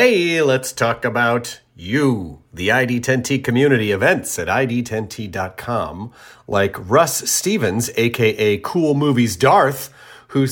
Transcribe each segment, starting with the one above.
Hey, let's talk about you, the ID10T community events at ID10T.com, like Russ Stevens, aka Cool Movies Darth, who uh,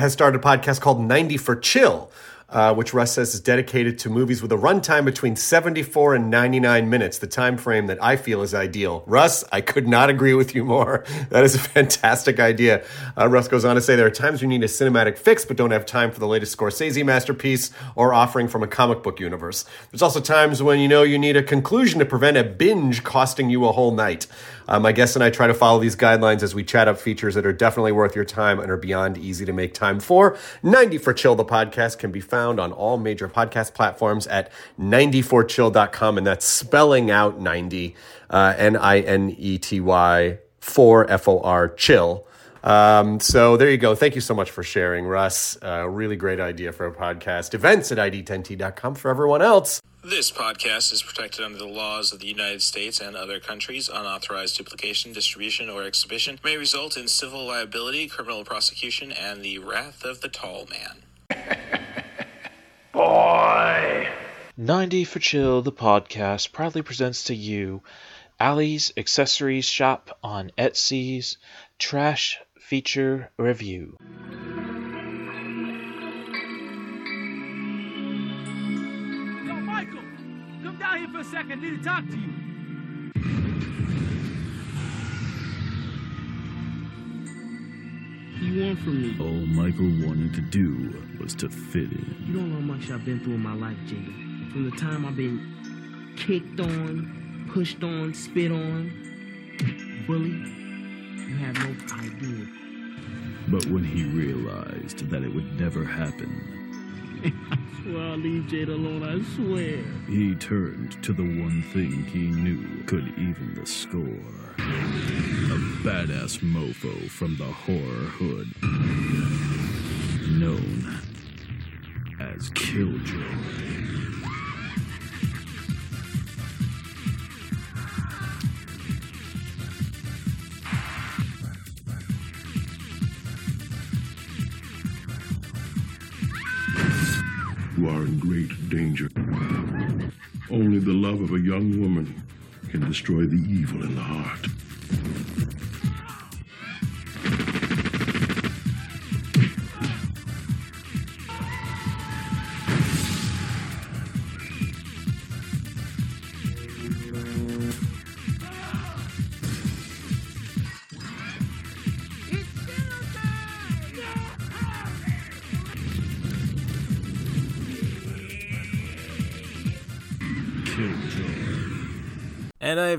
has started a podcast called 90 for Chill uh, which Russ says is dedicated to movies with a runtime between 74 and 99 minutes, the time frame that I feel is ideal. Russ, I could not agree with you more. That is a fantastic idea. Uh, Russ goes on to say there are times you need a cinematic fix but don't have time for the latest Scorsese masterpiece or offering from a comic book universe. There's also times when you know you need a conclusion to prevent a binge costing you a whole night. Uh, my guest and I try to follow these guidelines as we chat up features that are definitely worth your time and are beyond easy to make time for. 90 for Chill, the podcast, can be found on all major podcast platforms at 94chill.com, and that's spelling out 90, uh, N I N E T Y, 4 F O R, chill. Um, so there you go. Thank you so much for sharing, Russ. Uh, really great idea for a podcast. Events at id10t.com for everyone else. This podcast is protected under the laws of the United States and other countries. Unauthorized duplication, distribution, or exhibition may result in civil liability, criminal prosecution, and the wrath of the tall man. Boy! 90 for Chill, the podcast, proudly presents to you Ally's Accessories Shop on Etsy's Trash Feature Revue. Second. I need to talk to you. you want from me? All Michael wanted to do was to fit in. You don't know how much I've been through in my life, Jada. From the time I've been kicked on, pushed on, spit on, bullied, you have no idea. But when he realized that it would never happen, swear I'll leave Jade alone, I swear. He turned to the one thing he knew could even the score. A badass mofo from the horror hood. Known as Killjoy. You are in great danger. Only the love of a young woman can destroy the evil in the heart.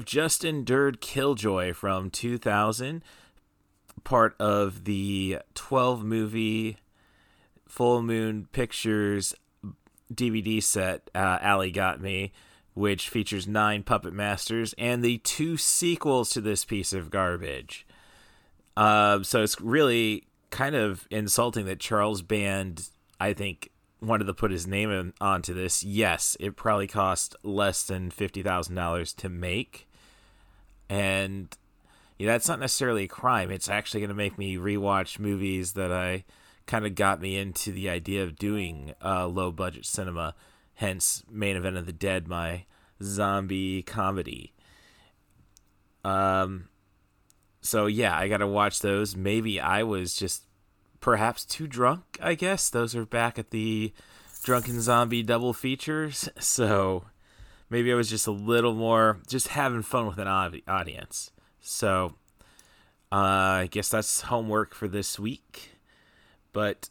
Just endured Killjoy from 2000, part of the 12 movie Full Moon Pictures DVD set uh, Ally got me, which features nine puppet masters and the two sequels to this piece of garbage. Uh, so it's really kind of insulting that Charles Band, I think, wanted to put his name in, onto this, yes, it probably cost less than fifty thousand dollars to make, and yeah, that's not necessarily a crime. It's actually going to make me rewatch movies that I kind of got me into the idea of doing uh, low budget cinema. Hence, Main Event of the Dead, my zombie comedy. Um, so yeah, I got to watch those. Maybe I was just perhaps too drunk, I guess. Those are back at the Drunken Zombie double features. So maybe I was just a little more just having fun with an audience. So uh, I guess that's homework for this week. But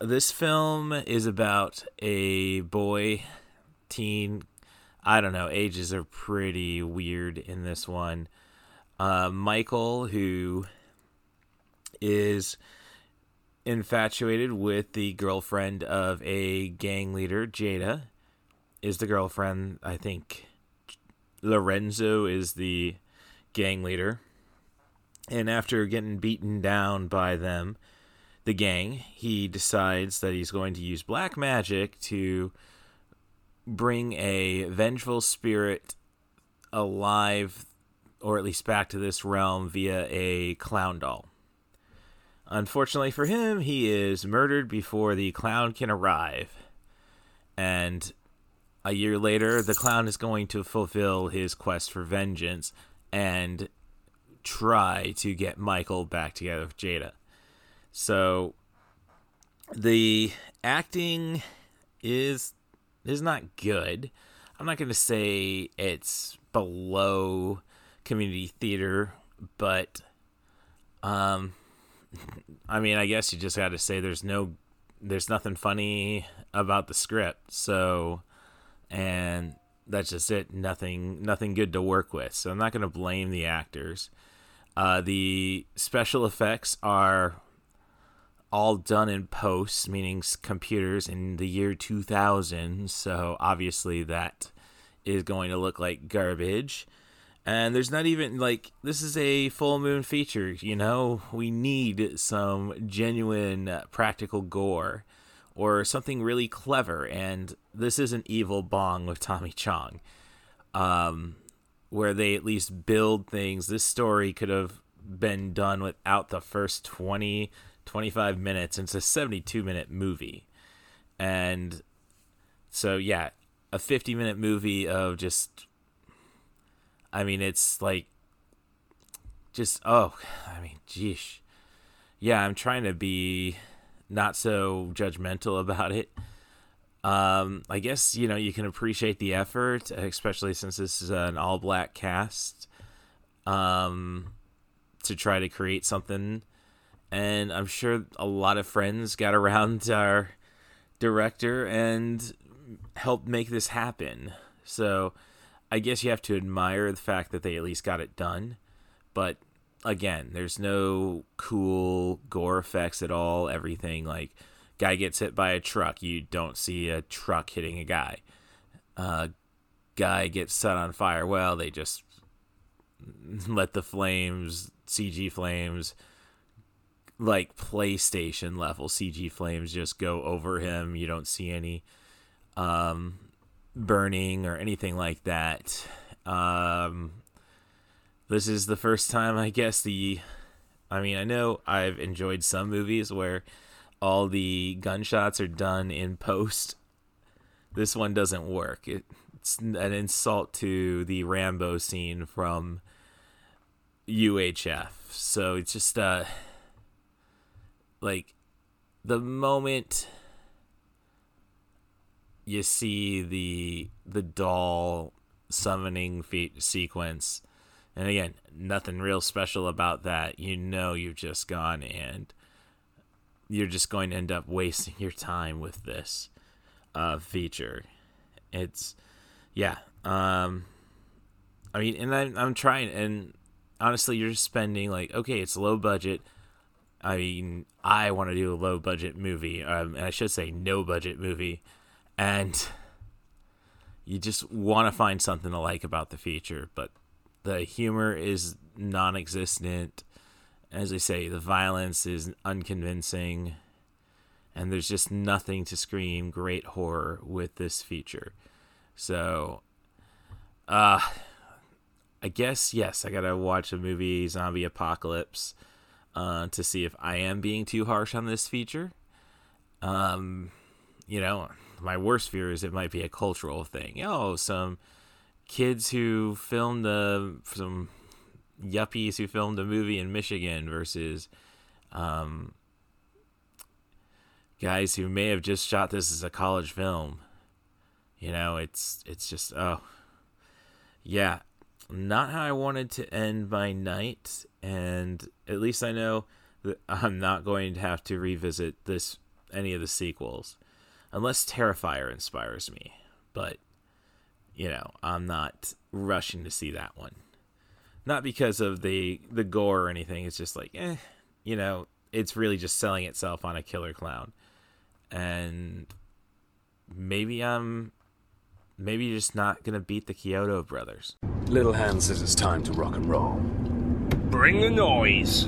this film is about a boy, teen, I don't know, ages are pretty weird in this one. Uh, Michael, who is infatuated with the girlfriend of a gang leader, Jada, is the girlfriend. I think Lorenzo is the gang leader. And after getting beaten down by them, the gang, he decides that he's going to use black magic to bring a vengeful spirit alive, or at least back to this realm via a clown doll. Unfortunately for him, he is murdered before the clown can arrive. And a year later, the clown is going to fulfill his quest for vengeance and try to get Michael back together with Jada. So the acting is is not good. I'm not going to say it's below community theater, but um I mean, I guess you just got to say there's no there's nothing funny about the script. So and that's just it. Nothing nothing good to work with. So I'm not going to blame the actors. Uh, the special effects are all done in post, meaning computers in the year 2000. So obviously that is going to look like garbage. And there's not even like this is a full moon feature, you know? We need some genuine practical gore or something really clever. And this is an Evil Bong with Tommy Chong, um, where they at least build things. This story could have been done without the first 20, 25 minutes. It's a 72 minute movie. And so, yeah, a 50 minute movie of just, I mean, it's like, just, oh, I mean, geesh. Yeah, I'm trying to be not so judgmental about it. Um, I guess you know you can appreciate the effort, especially since this is an all black cast. Um, to try to create something, and I'm sure a lot of friends got around our director and helped make this happen. So, I guess you have to admire the fact that they at least got it done. But again, there's no cool gore effects at all. Everything like guy gets hit by a truck, you don't see a truck hitting a guy. Uh, guy gets set on fire. Well, they just let the flames, CG flames, like PlayStation level CG flames, just go over him. You don't see any um, burning or anything like that. Um, this is the first time I guess the I mean, I know I've enjoyed some movies where all the gunshots are done in post. This one doesn't work. It, it's an insult to the Rambo scene from UHF. So it's just uh like the moment you see the the doll summoning feat sequence and again, nothing real special about that. You know, you've just gone and you're just going to end up wasting your time with this uh, feature. It's, yeah. Um, I mean, and I'm, I'm trying, and honestly, you're spending like, okay, it's low budget. I mean, I want to do a low budget movie, um, and I should say no budget movie, and you just want to find something to like about the feature, but the humor is non-existent. As I say, the violence is unconvincing, and there's just nothing to scream great horror with this feature. So, uh, I guess yes, I gotta watch the movie Zombie Apocalypse uh, to see if I am being too harsh on this feature. Um, you know, my worst fear is it might be a cultural thing. Oh, some kids who filmed a some yuppies who filmed a movie in Michigan versus um, guys who may have just shot this as a college film. You know, it's it's just oh yeah, not how I wanted to end my night, and at least I know that I'm not going to have to revisit this any of the sequels, unless Terrifier inspires me. But you know, I'm not rushing to see that one. Not because of the the gore or anything. It's just like, eh, you know, it's really just selling itself on a killer clown. And maybe I'm maybe just not gonna beat the Chiodo brothers. Little Hand says it's time to rock and roll. Bring the noise.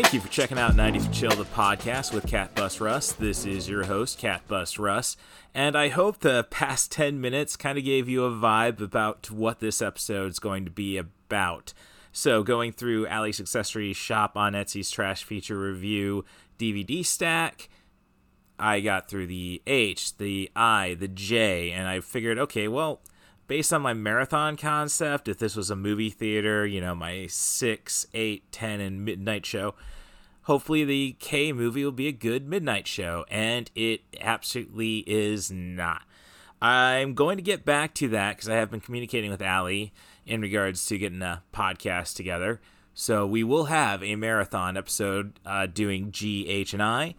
Thank you for checking out 90 for Chill, the podcast with Cat Bus Russ. This is your host, Cat Bus Russ, and I hope the past 10 minutes kind of gave you a vibe about what this episode is going to be about. So, going through Ally's Accessory Shop on Etsy's Trash Feature Revue DVD stack, I got through the H, the I, the J, and I figured, okay, well, based on my marathon concept, if this was a movie theater, you know, my 6, 8, 10, and midnight show, hopefully the K movie will be a good midnight show, and it absolutely is not. I'm going to get back to that because I have been communicating with Ally in regards to getting a podcast together. So we will have a marathon episode uh, doing G, H, and I.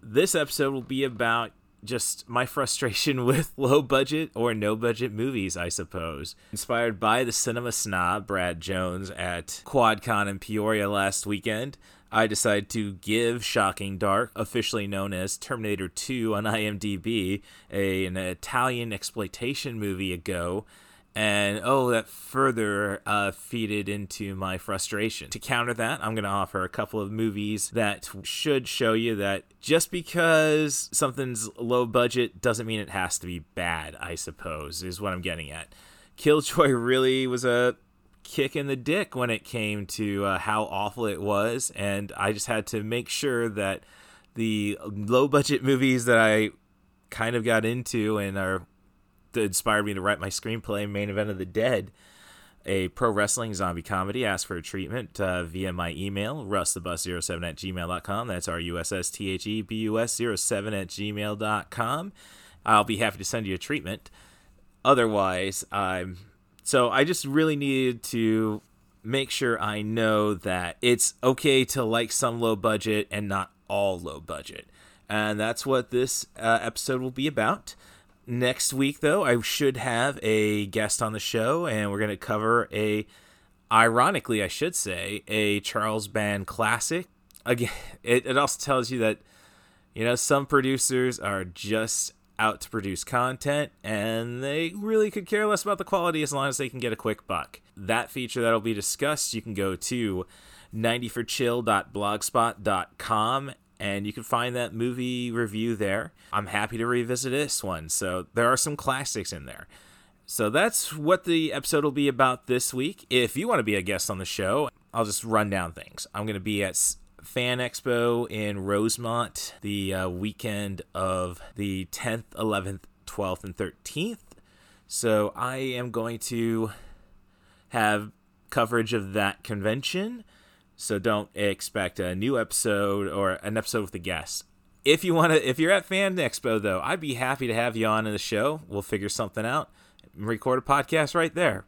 This episode will be about just my frustration with low budget or no budget movies, I suppose. Inspired by the cinema snob Brad Jones at QuadCon in Peoria last weekend, I decided to give Shocking Dark, officially known as Terminator 2 on IMDb, a, an Italian exploitation movie, a go. And oh, that further uh, feeded into my frustration. To counter that, I'm going to offer a couple of movies that should show you that just because something's low budget doesn't mean it has to be bad, I suppose, is what I'm getting at. Killjoy really was a kick in the dick when it came to uh, how awful it was, and I just had to make sure that the low budget movies that I kind of got into and are inspired me to write my screenplay, Main Event of the Dead, a pro wrestling zombie comedy. Ask for a treatment uh, via my email, russthebus07 at gmail.com. That's R U S S T H E B U S 07 at gmail.com. I'll be happy to send you a treatment. Otherwise, I'm. So I just really needed to make sure I know that it's okay to like some low budget and not all low budget. And that's what this uh, episode will be about. Next week, though, I should have a guest on the show, and we're going to cover a, ironically, I should say, a Charles Band classic. Again, it, it also tells you that, you know, some producers are just out to produce content and they really could care less about the quality as long as they can get a quick buck. That feature that'll be discussed, you can go to 90forchill.blogspot.com and you can find that movie review there. I'm happy to revisit this one. So there are some classics in there. So that's what the episode will be about this week. If you want to be a guest on the show, I'll just run down things. I'm going to be at Fan Expo in Rosemont the uh, weekend of the 10th, 11th, 12th, and 13th. So I am going to have coverage of that convention. So don't expect a new episode or an episode with a guest. If you want to, if you're at Fan Expo though, I'd be happy to have you on in the show. We'll figure something out, record a podcast right there.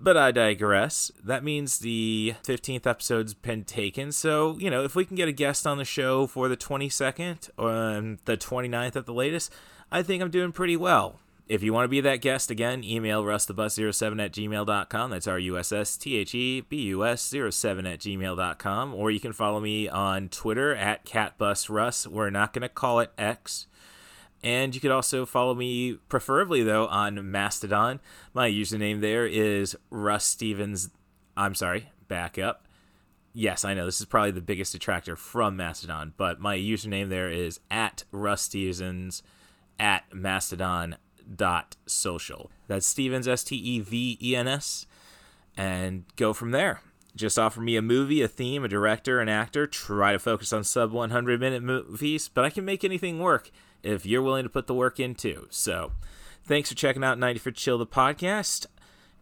But I digress. That means the 15th episode's been taken. So, you know, if we can get a guest on the show for the 22nd or um, the 29th at the latest, I think I'm doing pretty well. If you want to be that guest, again, email russthebus07 at gmail.com. That's R U S S T H E B U S 07 at gmail.com. Or you can follow me on Twitter at CatBusRuss. We're not going to call it X. And you could also follow me, preferably though, on Mastodon. My username there is Russ Stevens. I'm sorry, back up. Yes, I know this is probably the biggest detractor from Mastodon, but my username there is at Russ Stevens at Mastodon dot social. That's Stevens S T E V E N S, and go from there. Just offer me a movie, a theme, a director, an actor. Try to focus on sub 100 minute movies, but I can make anything work if you're willing to put the work in too. So, thanks for checking out 90 for Chill the podcast.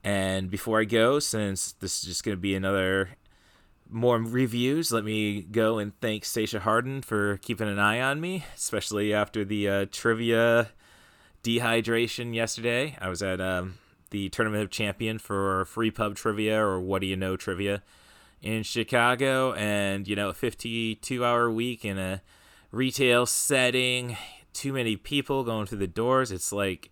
And before I go, since this is just going to be another more reviews, let me go and thank Stacia Harden for keeping an eye on me, especially after the uh, trivia dehydration yesterday. I was at um, the Tournament of Champion for free pub trivia or what do you know trivia in Chicago, and you know, a 52 hour week in a retail setting, too many people going through the doors. It's like,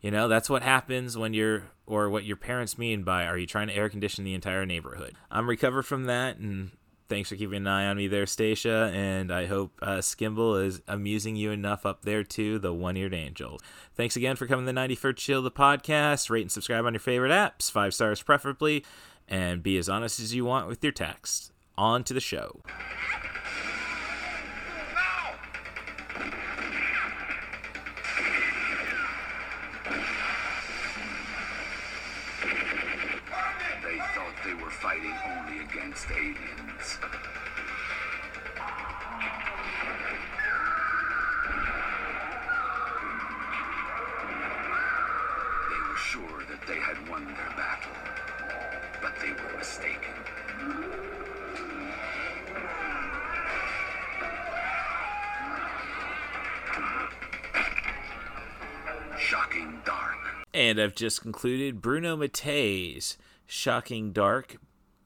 you know, that's what happens when you're, or what your parents mean by, are you trying to air condition the entire neighborhood? I'm recovered from that, and thanks for keeping an eye on me there, Stacia. And I hope uh, Skimble is amusing you enough up there too, the one-eared angel. Thanks again for coming to the 91st Chill, the podcast. Rate and subscribe on your favorite apps, five stars preferably, and be as honest as you want with your text. on to the show. They thought they were fighting only against aliens. Mistaken. Shocking dark. And I've just concluded Bruno Mattei's Shocking Dark,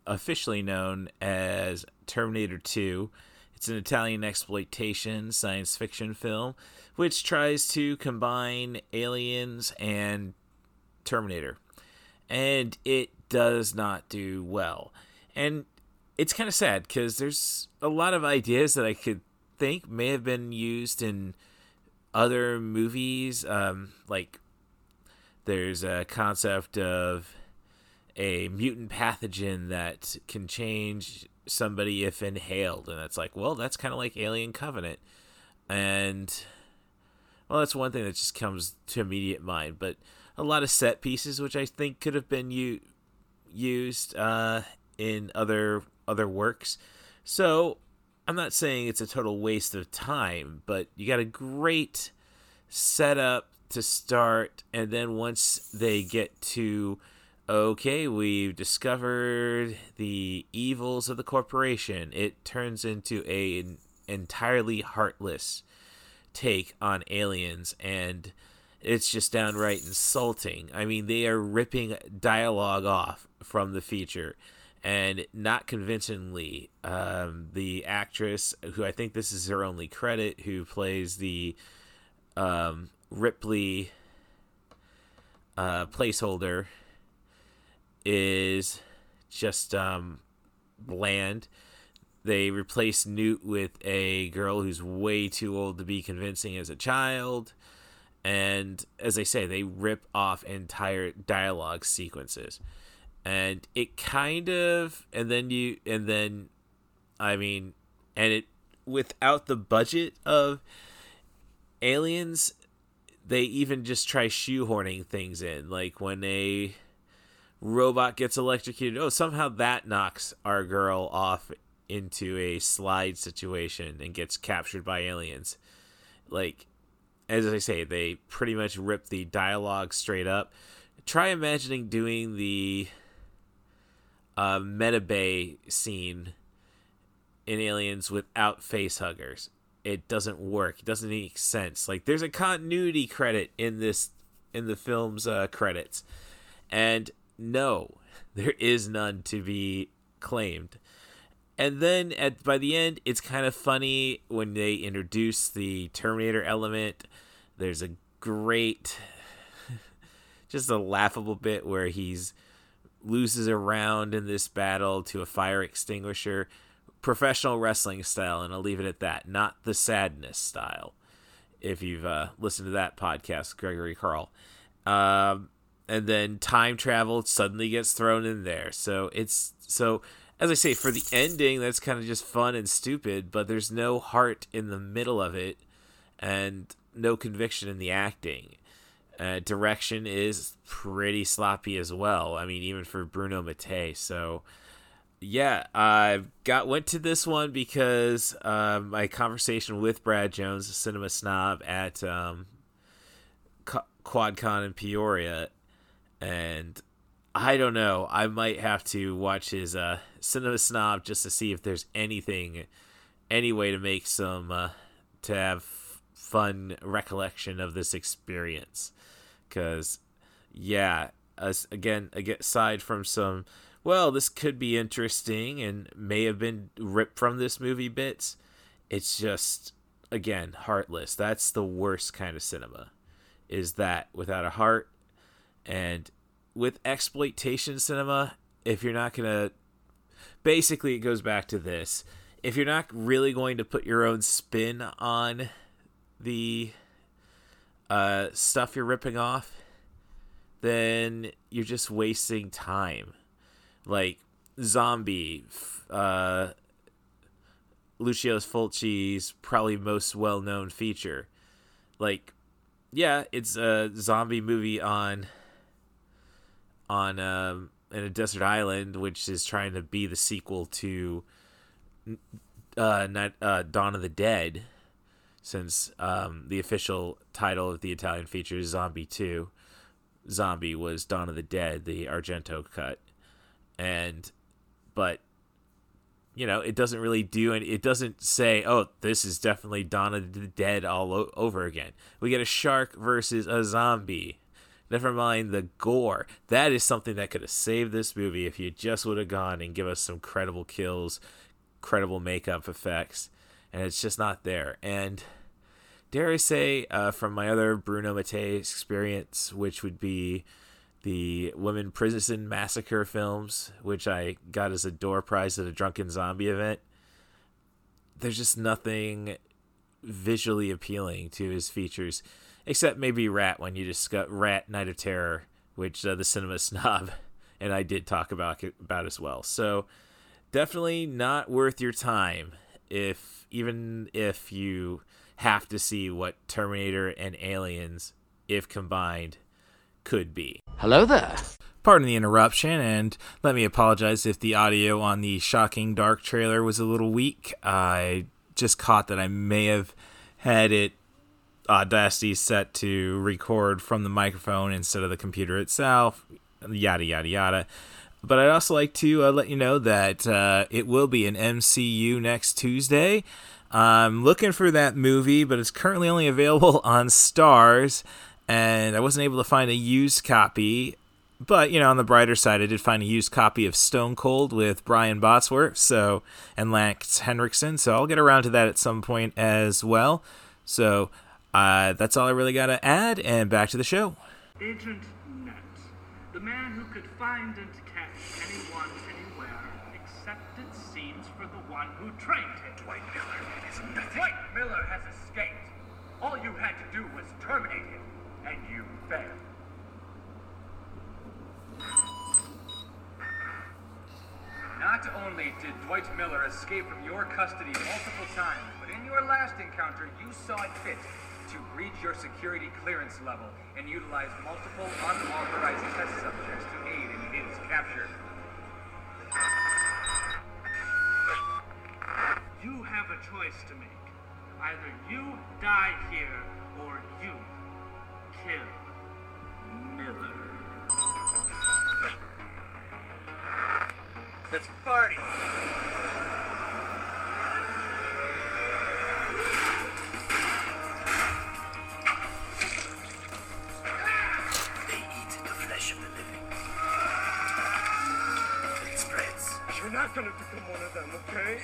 officially known as Terminator 2. It's an Italian exploitation science fiction film which tries to combine aliens and Terminator. And it does not do well. And it's kind of sad because there's a lot of ideas that I could think may have been used in other movies. Um, like there's a concept of a mutant pathogen that can change somebody if inhaled. And it's like, well, that's kind of like Alien Covenant. And well, that's one thing that just comes to immediate mind. But a lot of set pieces, which I think could have been u- used uh, in other other works. So I'm not saying it's a total waste of time, but you got a great setup to start, and then once they get to okay, we've discovered the evils of the corporation, it turns into a an entirely heartless take on aliens and it's just downright insulting. I mean, they are ripping dialogue off from the feature and not convincingly. Um, the actress, who I think this is her only credit, who plays the um, Ripley uh, placeholder, is just um, bland. They replace Newt with a girl who's way too old to be convincing as a child. And as I say, they rip off entire dialogue sequences. And it kind of, and then you, and then, I mean, and it, without the budget of aliens, they even just try shoehorning things in. Like when a robot gets electrocuted, oh, somehow that knocks our girl off into a slide situation and gets captured by aliens. Like, as I say, they pretty much rip the dialogue straight up. Try imagining doing the uh, med bay scene in Aliens without face huggers. It doesn't work. It doesn't make sense. Like, there's a continuity credit in this in the film's uh, credits, and no, there is none to be claimed. And then at by the end, it's kind of funny when they introduce the Terminator element. There's a great, just a laughable bit where he's loses a round in this battle to a fire extinguisher, professional wrestling style, and I'll leave it at that. Not the sadness style. If you've uh, listened to that podcast, Gregory Carl. Um, and then time travel suddenly gets thrown in there. So it's so as I say, for the ending, that's kind of just fun and stupid, but there's no heart in the middle of it and no conviction in the acting. Uh, direction is pretty sloppy as well. I mean, even for Bruno Mattei. So, yeah, I got went to this one because uh, my conversation with Brad Jones, a cinema snob at um, QuadCon in Peoria, and I don't know. I might have to watch his uh, Cinema Snob just to see if there's anything, any way to make some, uh, to have fun recollection of this experience. Because, yeah, as, again, aside from some, well, this could be interesting and may have been ripped from this movie bits, it's just, again, heartless. That's the worst kind of cinema, is that without a heart and with exploitation cinema, if you're not gonna, basically, it goes back to this: if you're not really going to put your own spin on the uh, stuff you're ripping off, then you're just wasting time. Like zombie, uh, Lucio Fulci's probably most well known feature. Like, yeah, it's a zombie movie on on um, in a desert island, which is trying to be the sequel to uh, not, uh, Dawn of the Dead, since um, the official title of the Italian feature Zombie Two. Zombie was Dawn of the Dead, the Argento cut, and but you know it doesn't really do and it doesn't say oh this is definitely Dawn of the Dead all o- over again. We get a shark versus a zombie. Never mind the gore. That is something that could have saved this movie if you just would have gone and give us some credible kills, credible makeup effects, and it's just not there. And dare I say, uh, from my other Bruno Mattei experience, which would be the Women Prison Massacre films, which I got as a door prize at a Drunken Zombie event, there's just nothing visually appealing to his features, except maybe Rat when you discuss Rat Night of Terror, which uh, the Cinema Snob and I did talk about about as well. So definitely not worth your time if even if you have to see what Terminator and Aliens, if combined, could be. Hello there. Pardon the interruption, and let me apologize if the audio on the Shocking Dark trailer was a little weak. I just caught that I may have had it Audacity set to record from the microphone instead of the computer itself, yada, yada, yada. But I'd also like to uh, let you know that uh, it will be an MCU next Tuesday. I'm looking for that movie, but it's currently only available on Starz, and I wasn't able to find a used copy. But you know, on the brighter side, I did find a used copy of Stone Cold with Brian Bosworth, so and Lance Henriksen. So I'll get around to that at some point as well. So uh, that's all I really got to add, and back to the show. Agent the man who could find and catch anyone anywhere, except it seems for the one who trained. Dwight Miller is. Dwight Miller has escaped. All you had to do was terminate him, and you failed. Not only did Dwight Miller escape from your custody multiple times, but in your last encounter, you saw it fit to breach your security clearance level and utilize multiple unauthorized test subjects to aid in his capture. You have a choice to make. Either you die here, or you kill Miller. Let's party! They eat the flesh of the living. It spreads. You're not gonna become one of them, okay?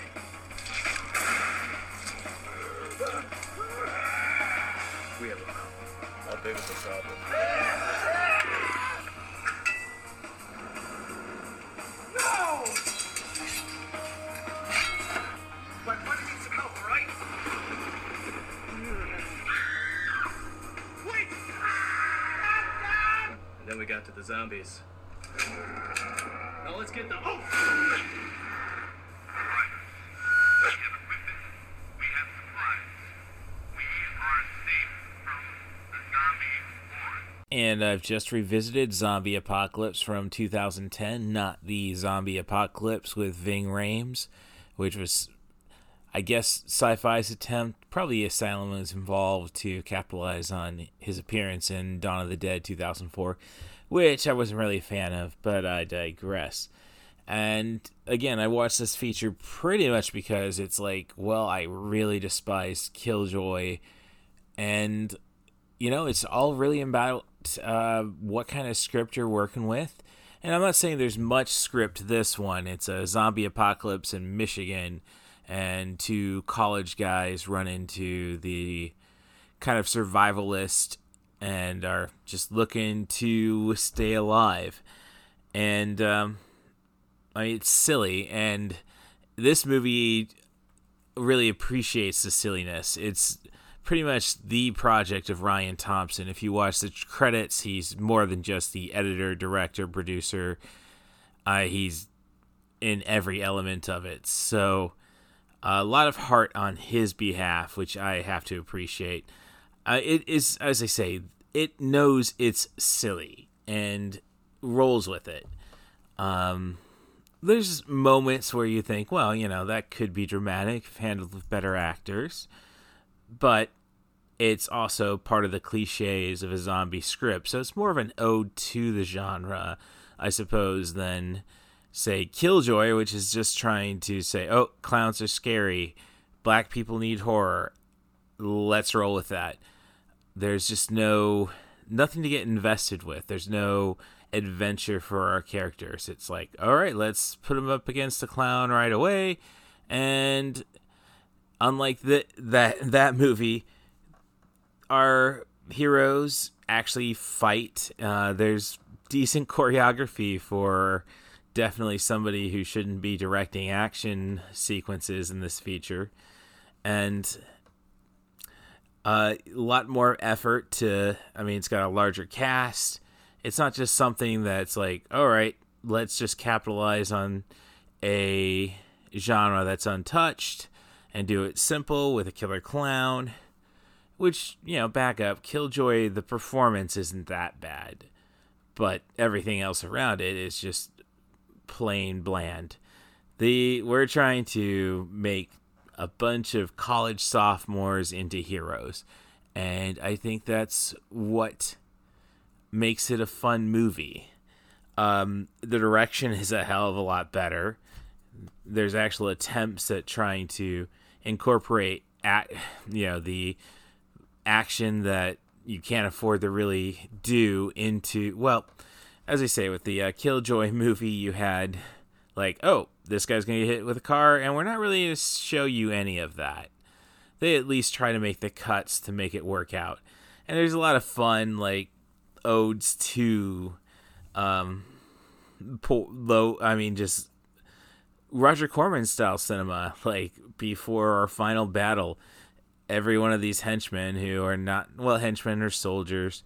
How big is the problem? No! But money needs some help, right? Wait! And then we got to the zombies. Now let's get the. Oh! And I've just revisited Zombie Apocalypse from 2010, not the Zombie Apocalypse with Ving Rhames, which was, I guess, Syfy's attempt. Probably Asylum was involved to capitalize on his appearance in Dawn of the Dead 2004, which I wasn't really a fan of, but I digress. And again, I watched this feature pretty much because it's like, well, I really despise Killjoy. And, you know, it's all really about uh, what kind of script you're working with. And I'm not saying there's much script this one. It's a zombie apocalypse in Michigan, and two college guys run into the kind of survivalist and are just looking to stay alive. And um, I mean, it's silly, and this movie really appreciates the silliness. It's pretty much the project of Ryan Thompson. If you watch the credits, he's more than just the editor, director, producer. Uh, he's in every element of it. So a lot of heart on his behalf, which I have to appreciate. Uh, it is, as I say, it knows it's silly and rolls with it. Um, there's moments where you think, well, you know, that could be dramatic if handled with better actors, but it's also part of the cliches of a zombie script. So it's more of an ode to the genre, I suppose, than say Killjoy, which is just trying to say, oh, clowns are scary, black people need horror. Let's roll with that. There's just no nothing to get invested with. There's no adventure for our characters. It's like, all right, let's put them up against a clown right away. And unlike the, that that movie, our heroes actually fight. Uh, there's decent choreography for definitely somebody who shouldn't be directing action sequences in this feature, and uh, a lot more effort to. I mean, it's got a larger cast. It's not just something that's like, all right, let's just capitalize on a genre that's untouched and do it simple with a killer clown. Which, you know, back up, Killjoy, the performance isn't that bad. But everything else around it is just plain bland. The we're trying to make a bunch of college sophomores into heroes. And I think that's what makes it a fun movie. Um, the direction is a hell of a lot better. There's actual attempts at trying to incorporate at you know the action that you can't afford to really do into well as I say, with the uh, Killjoy movie, you had like, oh, this guy's to get hit with a car, and we're not really to show you any of that. They at least try to make the cuts to make it work out. And there's a lot of fun, like, odes to, um, low, I mean, just Roger Corman style cinema. Like, before our final battle, every one of these henchmen who are not, well, henchmen or soldiers,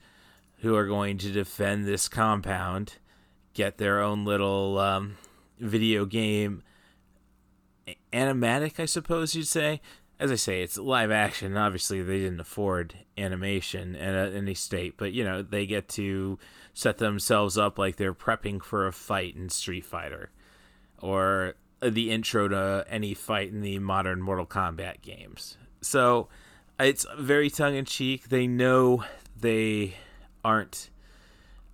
who are going to defend this compound get their own little um, video game animatic, I suppose you'd say. As I say, it's live action. Obviously, they didn't afford animation at any state, but you know they get to set themselves up like they're prepping for a fight in Street Fighter, or the intro to any fight in the modern Mortal Kombat games. So it's very tongue in cheek. They know they aren't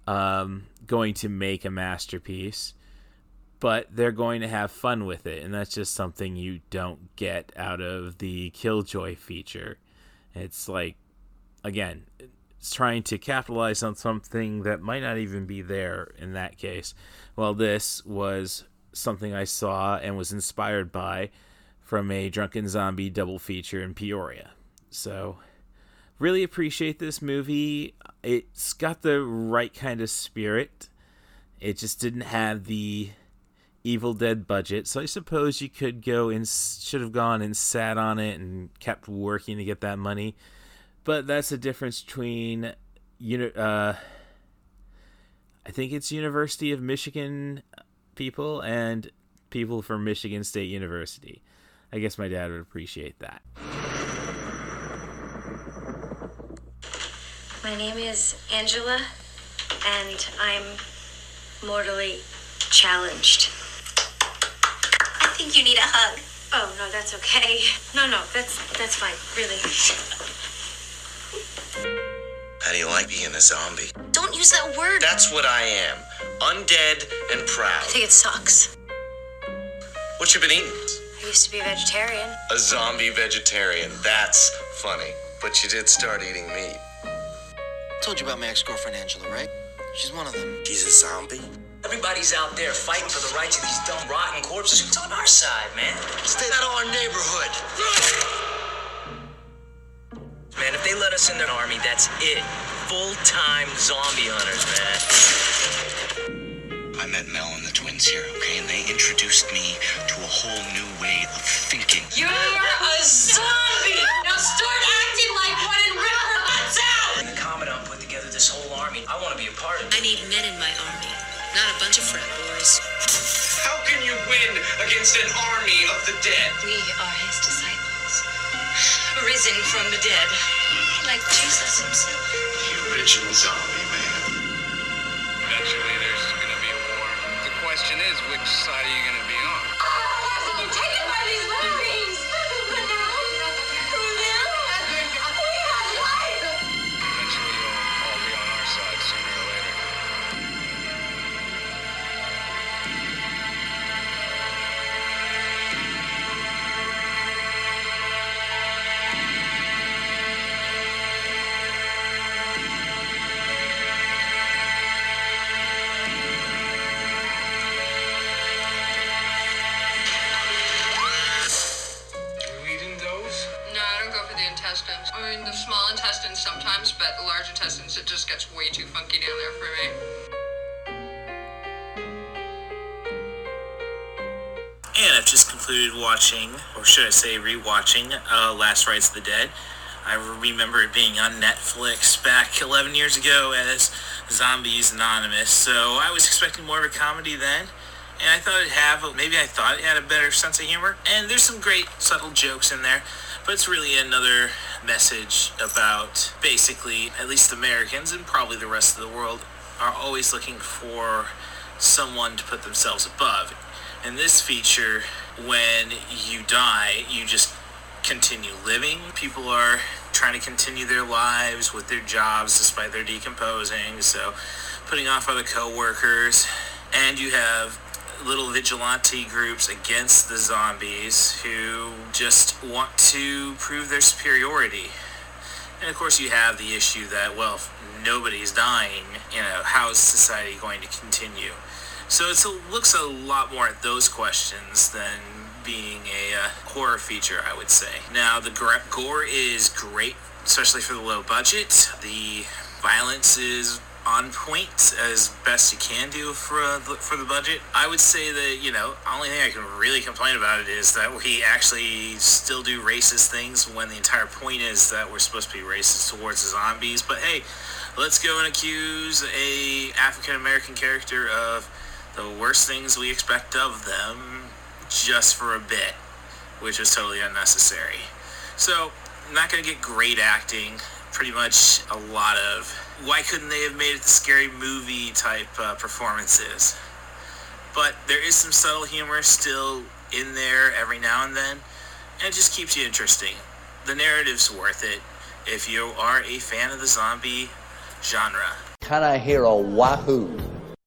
um, going to make a masterpiece, but they're going to have fun with it, and that's just something you don't get out of the Killjoy feature. It's like, again, it's trying to capitalize on something that might not even be there in that case. Well, this was something I saw and was inspired by from a Drunken Zombie double feature in Peoria. So really appreciate this movie. It's got the right kind of spirit. It just didn't have the Evil Dead budget, so I suppose you could go and should have gone and sat on it and kept working to get that money. But that's the difference between you uh, I think it's University of Michigan people and people from Michigan State University. I guess my dad would appreciate that. My name is Angela, and I'm mortally challenged. I think you need a hug. Oh no, that's okay. No, no, that's that's fine. Really. How do you like being a zombie? Don't use that word. That's what I am. Undead and proud. I think it sucks. What you been eating? I used to be a vegetarian. A zombie vegetarian. That's funny. But you did start eating meat. Told you about my ex-girlfriend Angela, right? She's one of them. She's a zombie? Everybody's out there fighting for the rights of these dumb, rotten corpses. Who's on our side, man? Stay out of our neighborhood. Man, if they let us in their army, that's it. Full-time zombie hunters, man. I met Mel and the twins here, okay? And they introduced me to a whole new way of thinking. You're a zombie! Now start acting like one and rip her guts out! When the Commandant put together this whole army, I want to be a part of it. I need men in my army, not a bunch of frat boys. How can can you win against an army of the dead? We are his disciples, risen from the dead, like Jesus himself. The original zombie is, which side are you going to be just gets way too funky down there for me. And I've just concluded watching, or should I say rewatching, uh, Last Rites of the Dead. I remember it being on Netflix back 11 years ago as Zombies Anonymous, so I was expecting more of a comedy then. And I thought it'd have, maybe I thought it had a better sense of humor. And there's some great subtle jokes in there, but it's really another message about basically, at least Americans and probably the rest of the world, are always looking for someone to put themselves above. In this feature, when you die, you just continue living. People are trying to continue their lives with their jobs despite their decomposing, so putting off other coworkers. And you have little vigilante groups against the zombies who just want to prove their superiority. And of course, you have the issue that, well, nobody's dying, you know, how is society going to continue? So it looks a lot more at those questions than being a uh, horror feature, I would say. Now, the gore is great, especially for the low budget. The violence is on point as best you can do for uh, the- for the budget. I would say that you know, only thing I can really complain about it is that we actually still do racist things when the entire point is that we're supposed to be racist towards the zombies. But hey, let's go and accuse a African American character of the worst things we expect of them just for a bit, which was totally unnecessary. So, not going to get great acting. Pretty much a lot of why couldn't they have made it the scary movie type uh, performances? But there is some subtle humor still in there every now and then, and it just keeps you interesting. The narrative's worth it if you are a fan of the zombie genre. Can I hear a wahoo?